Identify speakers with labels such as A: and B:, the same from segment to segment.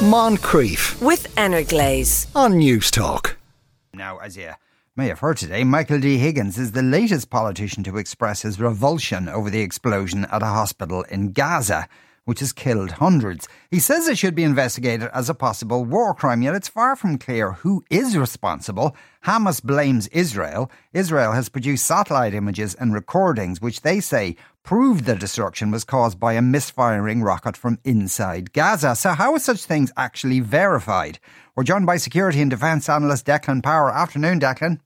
A: Moncrieff
B: with Energlaze
A: on Newstalk.
C: Now, as you may have heard today, Michael D. Higgins is the latest politician to express his revulsion over the explosion at a hospital in Gaza which has killed hundreds. He says it should be investigated as a possible war crime, yet it's far from clear who is responsible. Hamas blames Israel. Israel has produced satellite images and recordings which they say prove the destruction was caused by a misfiring rocket from inside Gaza. So, how are such things actually verified? We're joined by security and defence analyst Declan Power. Afternoon, Declan.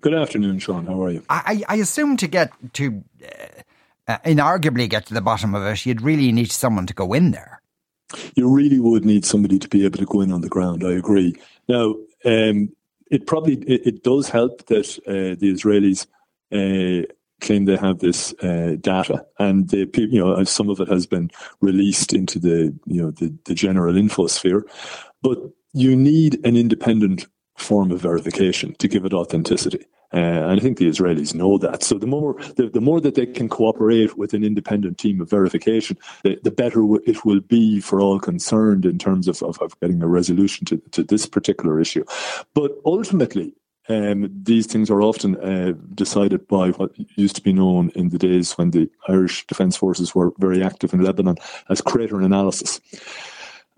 D: Good afternoon, Sean. How are you?
C: I, I assume to get to uh, uh, inarguably get to the bottom of it, you'd really need someone to go in there.
D: You really would need somebody to be able to go in on the ground. I agree. Now, um, it probably it, it, does help that uh, the Israelis uh, claim they have this uh, data, and the, you know some of it has been released into the you know the, the general infosphere. But you need an independent form of verification to give it authenticity. Uh, and I think the Israelis know that. So the more the, the more that they can cooperate with an independent team of verification, the, the better it will be for all concerned in terms of, of, of getting a resolution to, to this particular issue. But ultimately, um, these things are often uh, decided by what used to be known in the days when the Irish Defence Forces were very active in Lebanon as crater analysis.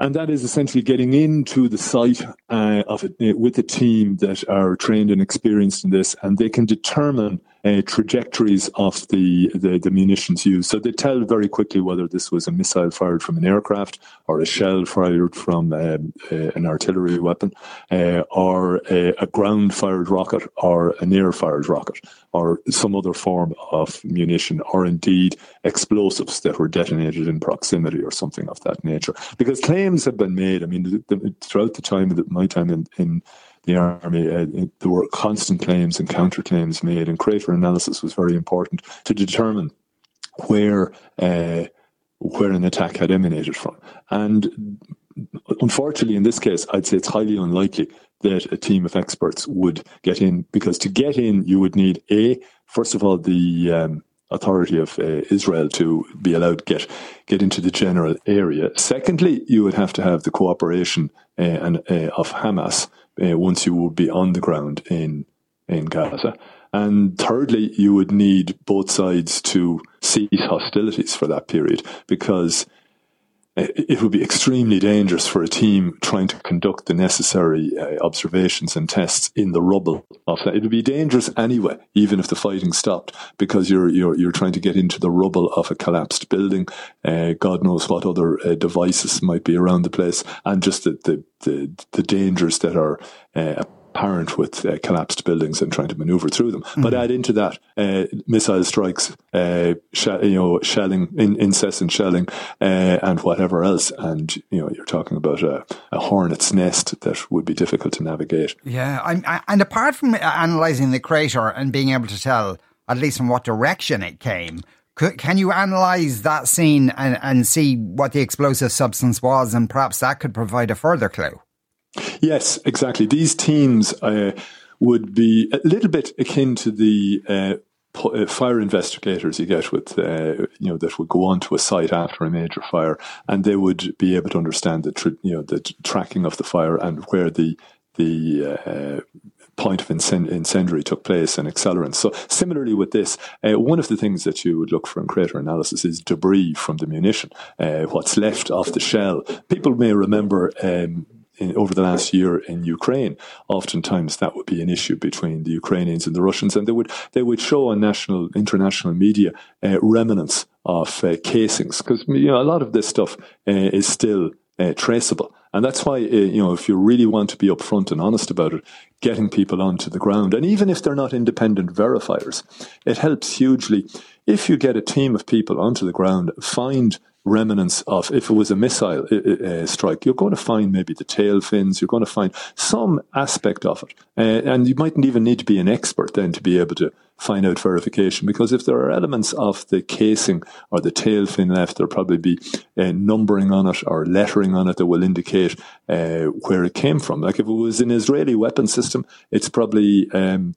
D: And that is essentially getting into the site uh, of it with a team that are trained and experienced in this, and they can determine uh, trajectories of the, the, the munitions used. So they tell very quickly whether this was a missile fired from an aircraft or a shell fired from um, uh, an artillery weapon uh, or a, a ground fired rocket or an air fired rocket or some other form of munition or indeed explosives that were detonated in proximity or something of that nature. Because claims have been made. I mean, the, the, throughout the time of my time in, in the army, uh, there were constant claims and counterclaims made, and crater analysis was very important to determine where uh, where an attack had emanated from. And unfortunately, in this case, I'd say it's highly unlikely that a team of experts would get in, because to get in, you would need a first of all the um, authority of uh, Israel to be allowed to get get into the general area. Secondly, you would have to have the cooperation uh, and, uh, of Hamas uh, once you would be on the ground in in Gaza. And thirdly, you would need both sides to cease hostilities for that period because it would be extremely dangerous for a team trying to conduct the necessary uh, observations and tests in the rubble of that. It would be dangerous anyway, even if the fighting stopped, because you're you're you're trying to get into the rubble of a collapsed building. Uh, God knows what other uh, devices might be around the place, and just the the the, the dangers that are uh, apparent with uh, collapsed buildings and trying to maneuver through them. Mm-hmm. But add into that uh, missile strikes, uh, sh- you know, shelling, in- incessant shelling, uh, and whatever else, and you know, you're talking about a, a, hornet's nest that would be difficult to navigate.
C: Yeah, I, and apart from analysing the crater and being able to tell at least from what direction it came. Can you analyse that scene and, and see what the explosive substance was, and perhaps that could provide a further clue?
D: Yes, exactly. These teams uh, would be a little bit akin to the uh, uh, fire investigators you get with uh, you know that would go onto a site after a major fire, and they would be able to understand the you know the tracking of the fire and where the the uh, point of incend- incendiary took place and accelerants. So similarly with this, uh, one of the things that you would look for in crater analysis is debris from the munition, uh, what's left of the shell. People may remember um, in, over the last year in Ukraine, oftentimes that would be an issue between the Ukrainians and the Russians, and they would they would show on national international media uh, remnants of uh, casings because you know a lot of this stuff uh, is still uh, traceable. And that's why, uh, you know, if you really want to be upfront and honest about it, getting people onto the ground, and even if they're not independent verifiers, it helps hugely. If you get a team of people onto the ground, find remnants of, if it was a missile uh, strike, you're going to find maybe the tail fins, you're going to find some aspect of it. Uh, and you mightn't even need to be an expert then to be able to find out verification, because if there are elements of the casing or the tail fin left, there'll probably be uh, numbering on it or lettering on it that will indicate uh, where it came from. Like if it was an Israeli weapon system, it's probably um,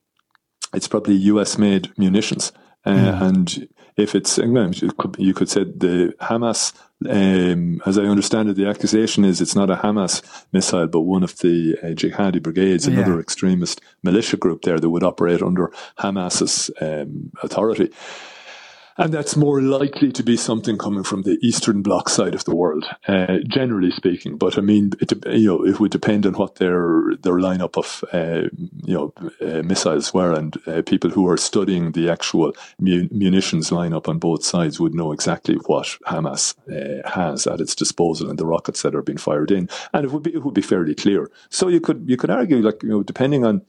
D: it's probably US made munitions Uh, mm. And if it's, you could say the Hamas, um, as I understand it, the accusation is it's not a Hamas missile, but one of the uh, jihadi brigades, another yeah. extremist militia group there that would operate under Hamas's um, authority. And that's more likely to be something coming from the Eastern Bloc side of the world, uh, generally speaking. But I mean, it, you know, it would depend on what their their lineup of uh, you know uh, missiles were, and uh, people who are studying the actual mu- munitions lineup on both sides would know exactly what Hamas uh, has at its disposal and the rockets that are being fired in, and it would be it would be fairly clear. So you could you could argue, like you know, depending on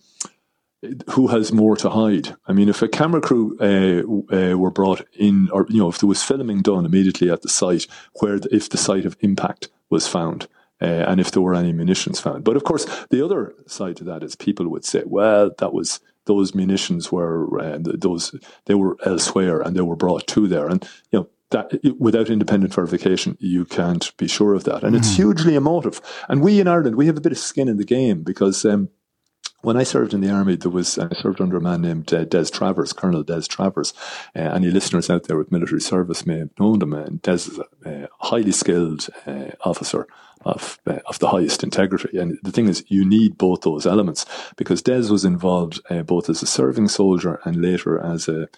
D: who has more to hide? I mean, if a camera crew uh, uh, were brought in, or you know, if there was filming done immediately at the site, where the, if the site of impact was found, uh, and if there were any munitions found. But of course, the other side to that is people would say, well, that was those munitions were uh, those they were elsewhere and they were brought to there, and you know. That, without independent verification, you can't be sure of that. And mm. it's hugely emotive. And we in Ireland, we have a bit of skin in the game because um, when I served in the army, there was I served under a man named uh, Des Travers, Colonel Des Travers. Uh, any listeners out there with military service may have known him. And Des is a highly skilled uh, officer of uh, of the highest integrity. And the thing is, you need both those elements because Des was involved uh, both as a serving soldier and later as a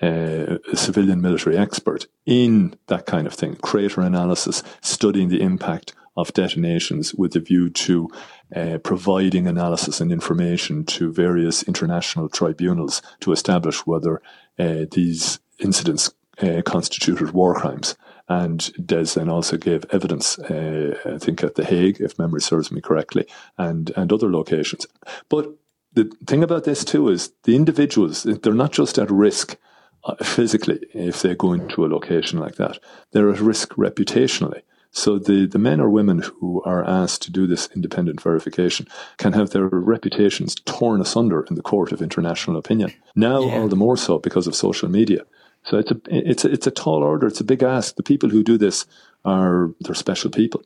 D: uh, a civilian military expert in that kind of thing, crater analysis, studying the impact of detonations with a view to uh, providing analysis and information to various international tribunals to establish whether uh, these incidents uh, constituted war crimes. And Des then also gave evidence, uh, I think at The Hague, if memory serves me correctly, and, and other locations. But the thing about this too is the individuals, they're not just at risk uh, physically if they go into a location like that, they're at risk reputationally. So the, the men or women who are asked to do this independent verification can have their reputations torn asunder in the court of international opinion. Now yeah. all the more so because of social media. So it's a it's a, it's a tall order. It's a big ask. The people who do this are they're special people.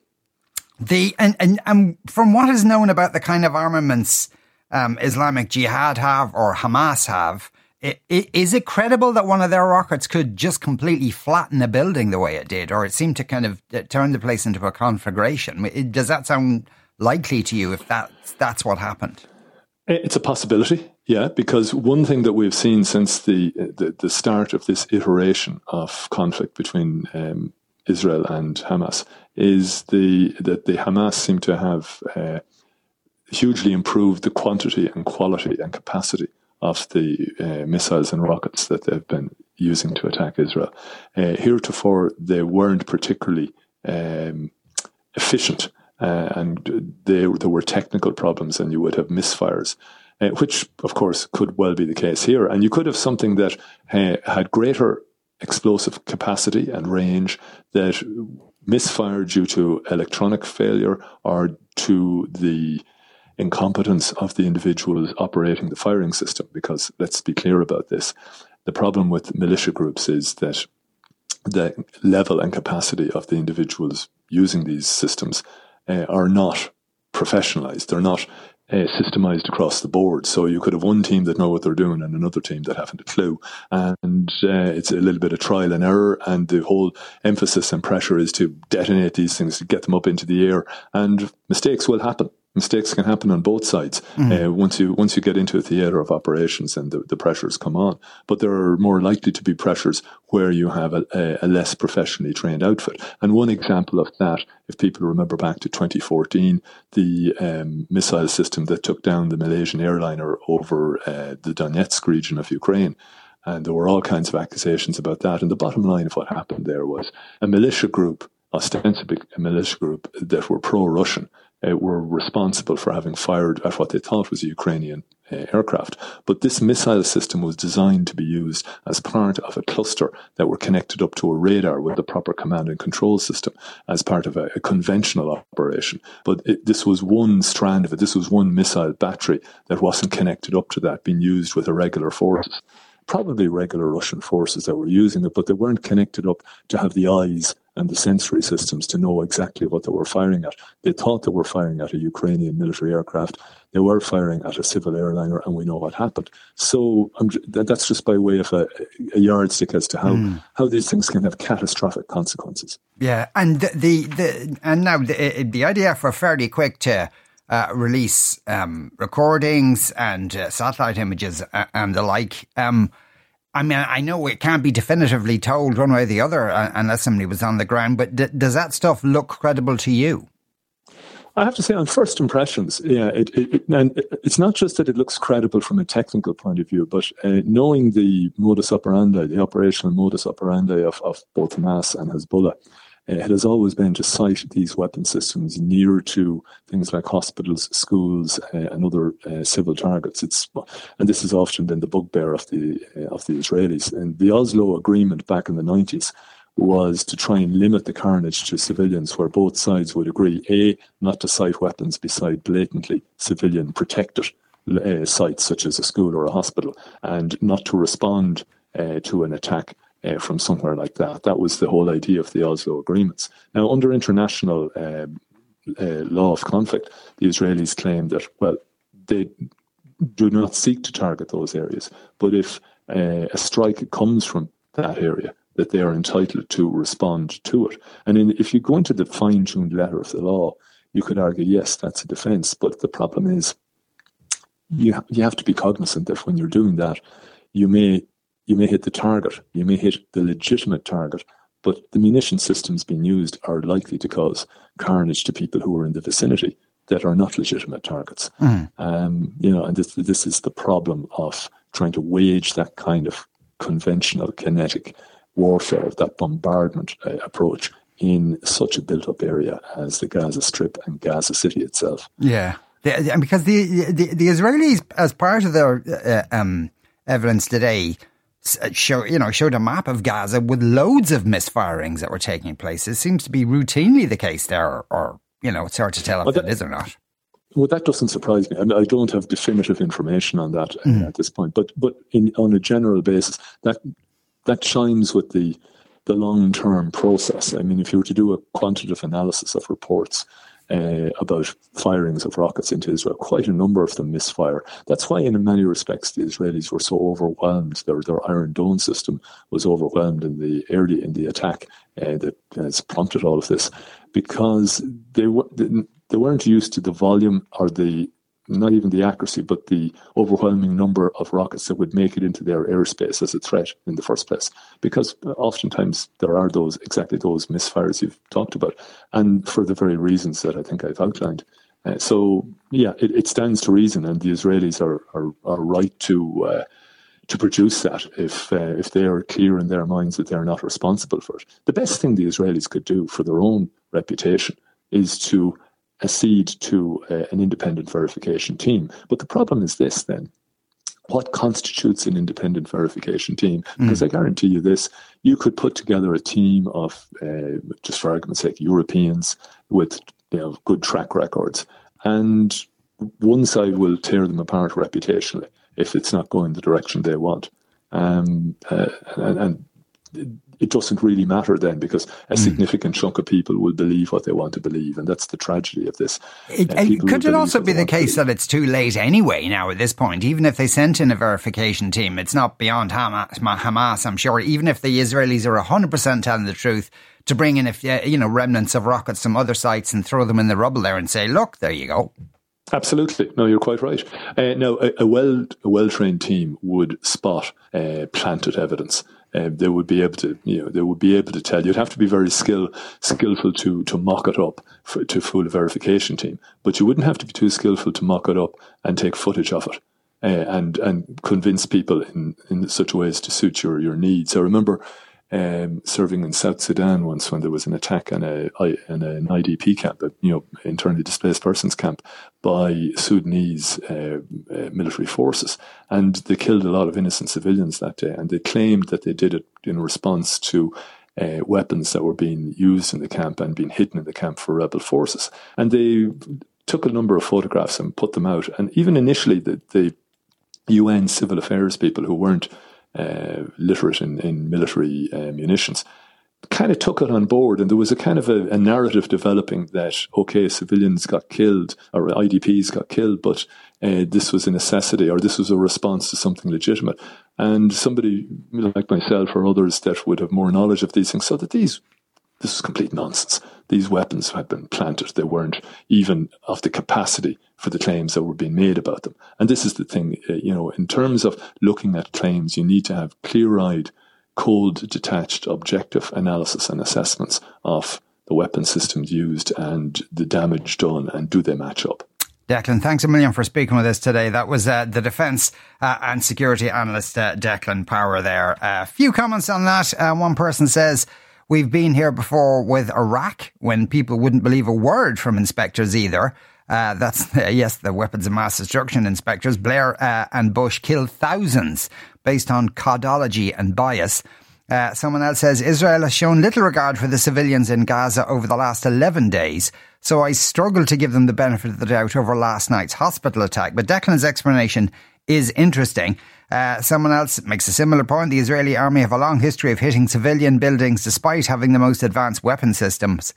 C: The and and, and from what is known about the kind of armaments um, Islamic Jihad have or Hamas have, is it credible that one of their rockets could just completely flatten a building the way it did, or it seemed to kind of uh, turn the place into a conflagration? Does that sound likely to you if that's, that's what happened?
D: It's a possibility, yeah, because one thing that we've seen since the the, the start of this iteration of conflict between um, Israel and Hamas is the that the Hamas seem to have uh, hugely improved the quantity and quality and capacity of the uh, missiles and rockets that they've been using to attack Israel. Uh, heretofore, they weren't particularly um, efficient, uh, and they, there were technical problems, and you would have misfires. Uh, which, of course, could well be the case here. And you could have something that uh, had greater explosive capacity and range that misfired due to electronic failure or to the incompetence of the individuals operating the firing system. Because let's be clear about this the problem with militia groups is that the level and capacity of the individuals using these systems uh, are not professionalized. They're not uh, systemized across the board. So you could have one team that know what they're doing and another team that haven't a clue. And uh, it's a little bit of trial and error. And the whole emphasis and pressure is to detonate these things, to get them up into the air. And mistakes will happen mistakes can happen on both sides mm. uh, once you once you get into a theatre of operations and the, the pressures come on. But there are more likely to be pressures where you have a, a, less professionally trained outfit. And one example of that, if people remember back to 2014, the um, missile system that took down the Malaysian airliner over uh, the Donetsk region of Ukraine. And there were all kinds of accusations about that. And the bottom line of what happened there was a militia group ostensibly a militia group that were pro-Russian uh, were responsible for having fired at what they thought was a Ukrainian uh, aircraft. But this missile system was designed to be used as part of a cluster that were connected up to a radar with the proper command and control system as part of a, a conventional operation. But it, this was one strand of it. This was one missile battery that wasn't connected up to that, being used with irregular forces probably regular Russian forces that were using it, but they weren't connected up to have the eyes and the sensory systems to know exactly what they were firing at. They thought they were firing at a Ukrainian military aircraft. They were firing at a civil airliner, and we know what happened. So um, that's just by way of a, a yardstick as to how, mm. how these things can have catastrophic consequences.
C: Yeah, and the the, the and now the, the IDF were fairly quick to. Uh, release um, recordings and uh, satellite images uh, and the like. Um, I mean, I know it can't be definitively told one way or the other uh, unless somebody was on the ground, but d- does that stuff look credible to you?
D: I have to say, on first impressions, yeah, it, it, and it's not just that it looks credible from a technical point of view, but uh, knowing the modus operandi, the operational modus operandi of, of both Hamas and Hezbollah, it has always been to site these weapon systems near to things like hospitals, schools, uh, and other uh, civil targets. It's and this has often been the bugbear of the uh, of the Israelis. And the Oslo Agreement back in the nineties was to try and limit the carnage to civilians, where both sides would agree: a, not to site weapons beside blatantly civilian protected uh, sites such as a school or a hospital, and not to respond uh, to an attack uh, from somewhere like that. That was the whole idea of the Oslo agreements. Now, under international uh, uh, law of conflict, the Israelis claim that, well, they do not seek to target those areas, but if uh, a strike comes from that area, that they are entitled to respond to it. And in, if you go into the fine tuned letter of the law, you could argue, yes, that's a defence. But the problem is, you, you have to be cognizant that when you're doing that, you may you may hit the target, you may hit the legitimate target, but the munition systems being used are likely to cause carnage to people who are in the vicinity that are not legitimate targets. Mm. Um, you know, and this this is the problem of trying to wage that kind of conventional kinetic warfare, that bombardment uh, approach in such a built-up area as the Gaza Strip and Gaza City itself.
C: Yeah, the, because the, the, the Israelis, as part of their uh, um, evidence today, show you know showed a map of Gaza with loads of misfirings that were taking place. It seems to be routinely the case there, or, or you know, it's hard to tell if well, that, it is or not.
D: Well, that doesn't surprise me. I, mean, I don't have definitive information on that mm. at this point, but but in, on a general basis, that that chimes with the the long term process. I mean, if you were to do a quantitative analysis of reports uh, about firings of rockets into Israel. Quite a number of them misfire. That's why, in many respects, the Israelis were so overwhelmed. Their their Iron Dome system was overwhelmed in the early in the attack uh, that has prompted all of this, because they were they weren't used to the volume or the not even the accuracy, but the overwhelming number of rockets that would make it into their airspace as a threat in the first place. Because oftentimes there are those exactly those misfires you've talked about, and for the very reasons that I think I've outlined. Uh, so yeah, it, it, stands to reason, and the Israelis are are, are right to. Uh, to produce that, if uh, if they are clear in their minds that they're not responsible for it, the best thing the Israelis could do for their own reputation is to accede to uh, an independent verification team. But the problem is this then. What constitutes an independent verification team? Hmm. Because mm. I guarantee you this, you could put together a team of, uh, just for argument's sake, Europeans with you know, good track records, and one side will tear them apart reputationally if it's not going the direction they want. Um, uh, and, and it doesn't really matter then because a mm. significant chunk of people will believe what they want to believe, and that's the tragedy of this.
C: It, uh, could it also be the case that it's too late anyway now at this point? Even if they sent in a verification team, it's not beyond Hamas, Hamas I'm sure. Even if the Israelis are 100% telling the truth, to bring in, if you know, remnants of rockets from other sites and throw them in the rubble there and say, look, there you go.
D: Absolutely. No, you're quite right. Uh, now, a, a, well a well trained team would spot uh, planted evidence um, they would be able to, you know, they would be able to tell. You'd have to be very skill skillful to to mock it up for, to fool a verification team, but you wouldn't have to be too skillful to mock it up and take footage of it. Uh, and and convince people in, in such ways to suit your, your needs. I remember um, serving in South Sudan once when there was an attack on a an IDP camp, a you know internally displaced persons camp, by Sudanese uh, uh, military forces, and they killed a lot of innocent civilians that day. And they claimed that they did it in response to uh, weapons that were being used in the camp and being hidden in the camp for rebel forces. And they took a number of photographs and put them out. And even initially, the, the UN civil affairs people who weren't uh, literate in, in military uh, munitions kind of took it on board, and there was a kind of a, a, narrative developing that okay, civilians got killed or IDPs got killed, but uh, this was a necessity or this was a response to something legitimate. And somebody like myself or others that would have more knowledge of these things, so that these this is complete nonsense. These weapons had been planted; they weren't even of the capacity for the claims that were being made about them. And this is the thing, uh, you know, in terms of looking at claims, you need to have clear-eyed cold, detached, objective analysis and assessments of the weapon systems used and the damage done, and do they match up?
C: Declan, thanks a million for speaking with us today. That was uh, the defence uh, and security analyst uh, Declan Power there. A few comments on that. Uh, one person says, We've been here before with Iraq when people wouldn't believe a word from inspectors either. Uh, that's, yes, the weapons of mass destruction inspectors. Blair uh, and Bush killed thousands based on codology and bias. Uh, someone else says Israel has shown little regard for the civilians in Gaza over the last 11 days, so I struggle to give them the benefit of the doubt over last night's hospital attack. But Declan's explanation is interesting. Uh, someone else makes a similar point. The Israeli army have a long history of hitting civilian buildings despite having the most advanced weapon systems.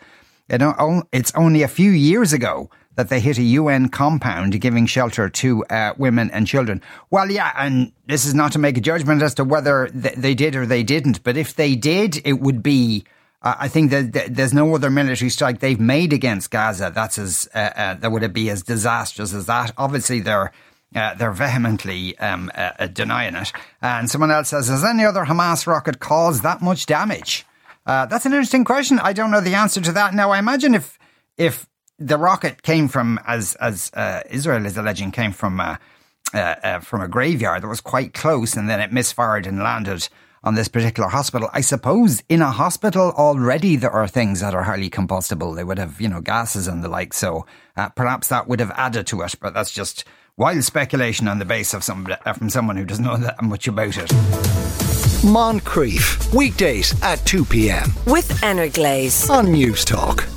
C: it's only a few years ago that they hit a UN compound giving shelter to uh, women and children. Well, yeah, and this is not to make a judgment as to whether th- they did or they didn't, but if they did, it would be. I think that th- there's no other military strike they've made against Gaza that's as uh, uh that would be as disastrous as that. Obviously, they're. Uh, they're vehemently um, uh, denying it. And someone else says, Has any other Hamas rocket caused that much damage? that's an interesting question. I don't know the answer to that. Now, I imagine if if the rocket came from, as as uh, Israel is alleging, came from uh, uh, uh, from a graveyard that was quite close, and then it misfired and landed on this particular hospital. I suppose in a hospital already there are things that are highly combustible. They would have, you know, gases and the like. So uh, perhaps that would have added to it. But that's just wild speculation on the base of some uh, from someone who doesn't know that much about it.
A: Moncrieff weekdays at two p.m.
B: with Anna Glaze
A: on Newstalk.